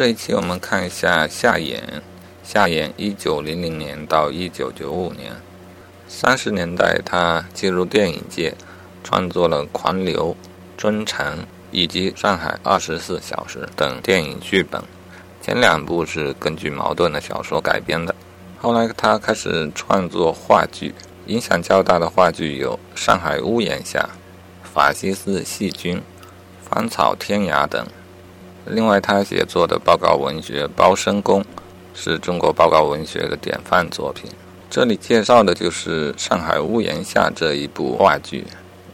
这一期我们看一下夏衍。夏衍一九零零年到一九九五年，三十年代他进入电影界，创作了《狂流》《尊城》以及《上海二十四小时》等电影剧本。前两部是根据茅盾的小说改编的。后来他开始创作话剧，影响较大的话剧有《上海屋檐下》《法西斯细菌》《芳草天涯》等。另外，他写作的报告文学《包身工》是中国报告文学的典范作品。这里介绍的就是《上海屋檐下》这一部话剧。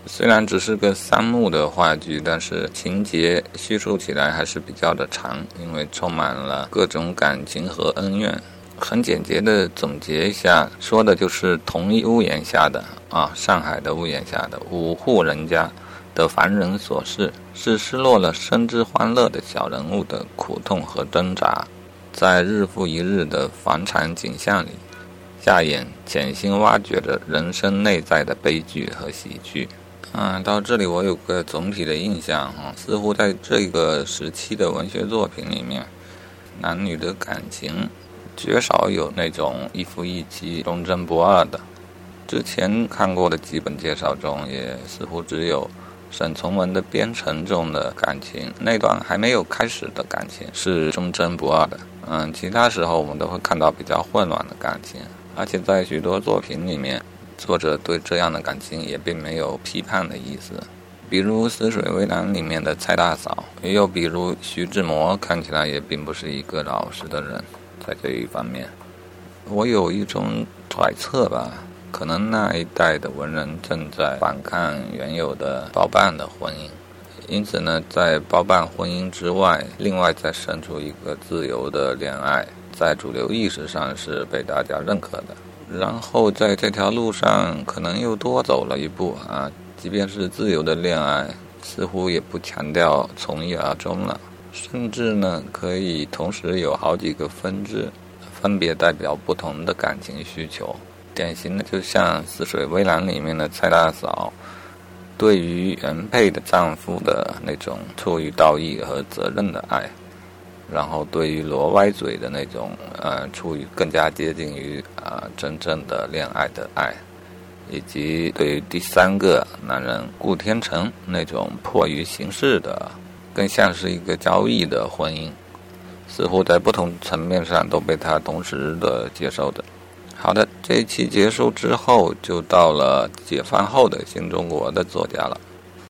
虽然只是个三幕的话剧，但是情节叙述起来还是比较的长，因为充满了各种感情和恩怨。很简洁的总结一下，说的就是同一屋檐下的啊，上海的屋檐下的五户人家。的凡人琐事，是失落了生之欢乐的小人物的苦痛和挣扎，在日复一日的房产景象里，夏衍潜心挖掘着人生内在的悲剧和喜剧。嗯，到这里我有个总体的印象哈，似乎在这个时期的文学作品里面，男女的感情绝少有那种一夫一妻、忠贞不二的。之前看过的几本介绍中，也似乎只有。沈从文的《边城》中的感情，那段还没有开始的感情是忠贞不二的。嗯，其他时候我们都会看到比较混乱的感情，而且在许多作品里面，作者对这样的感情也并没有批判的意思。比如《死水微澜》里面的蔡大嫂，又比如徐志摩，看起来也并不是一个老实的人，在这一方面，我有一种揣测吧。可能那一代的文人正在反抗原有的包办的婚姻，因此呢，在包办婚姻之外，另外再生出一个自由的恋爱，在主流意识上是被大家认可的。然后在这条路上，可能又多走了一步啊，即便是自由的恋爱，似乎也不强调从一而终了，甚至呢，可以同时有好几个分支，分别代表不同的感情需求。典型的就像《似水微澜》里面的蔡大嫂，对于原配的丈夫的那种出于道义和责任的爱，然后对于罗歪嘴的那种呃出于更加接近于啊真正的恋爱的爱，以及对于第三个男人顾天成那种迫于形势的，更像是一个交易的婚姻，似乎在不同层面上都被他同时的接受的。好的，这一期结束之后，就到了解放后的新中国的作家了。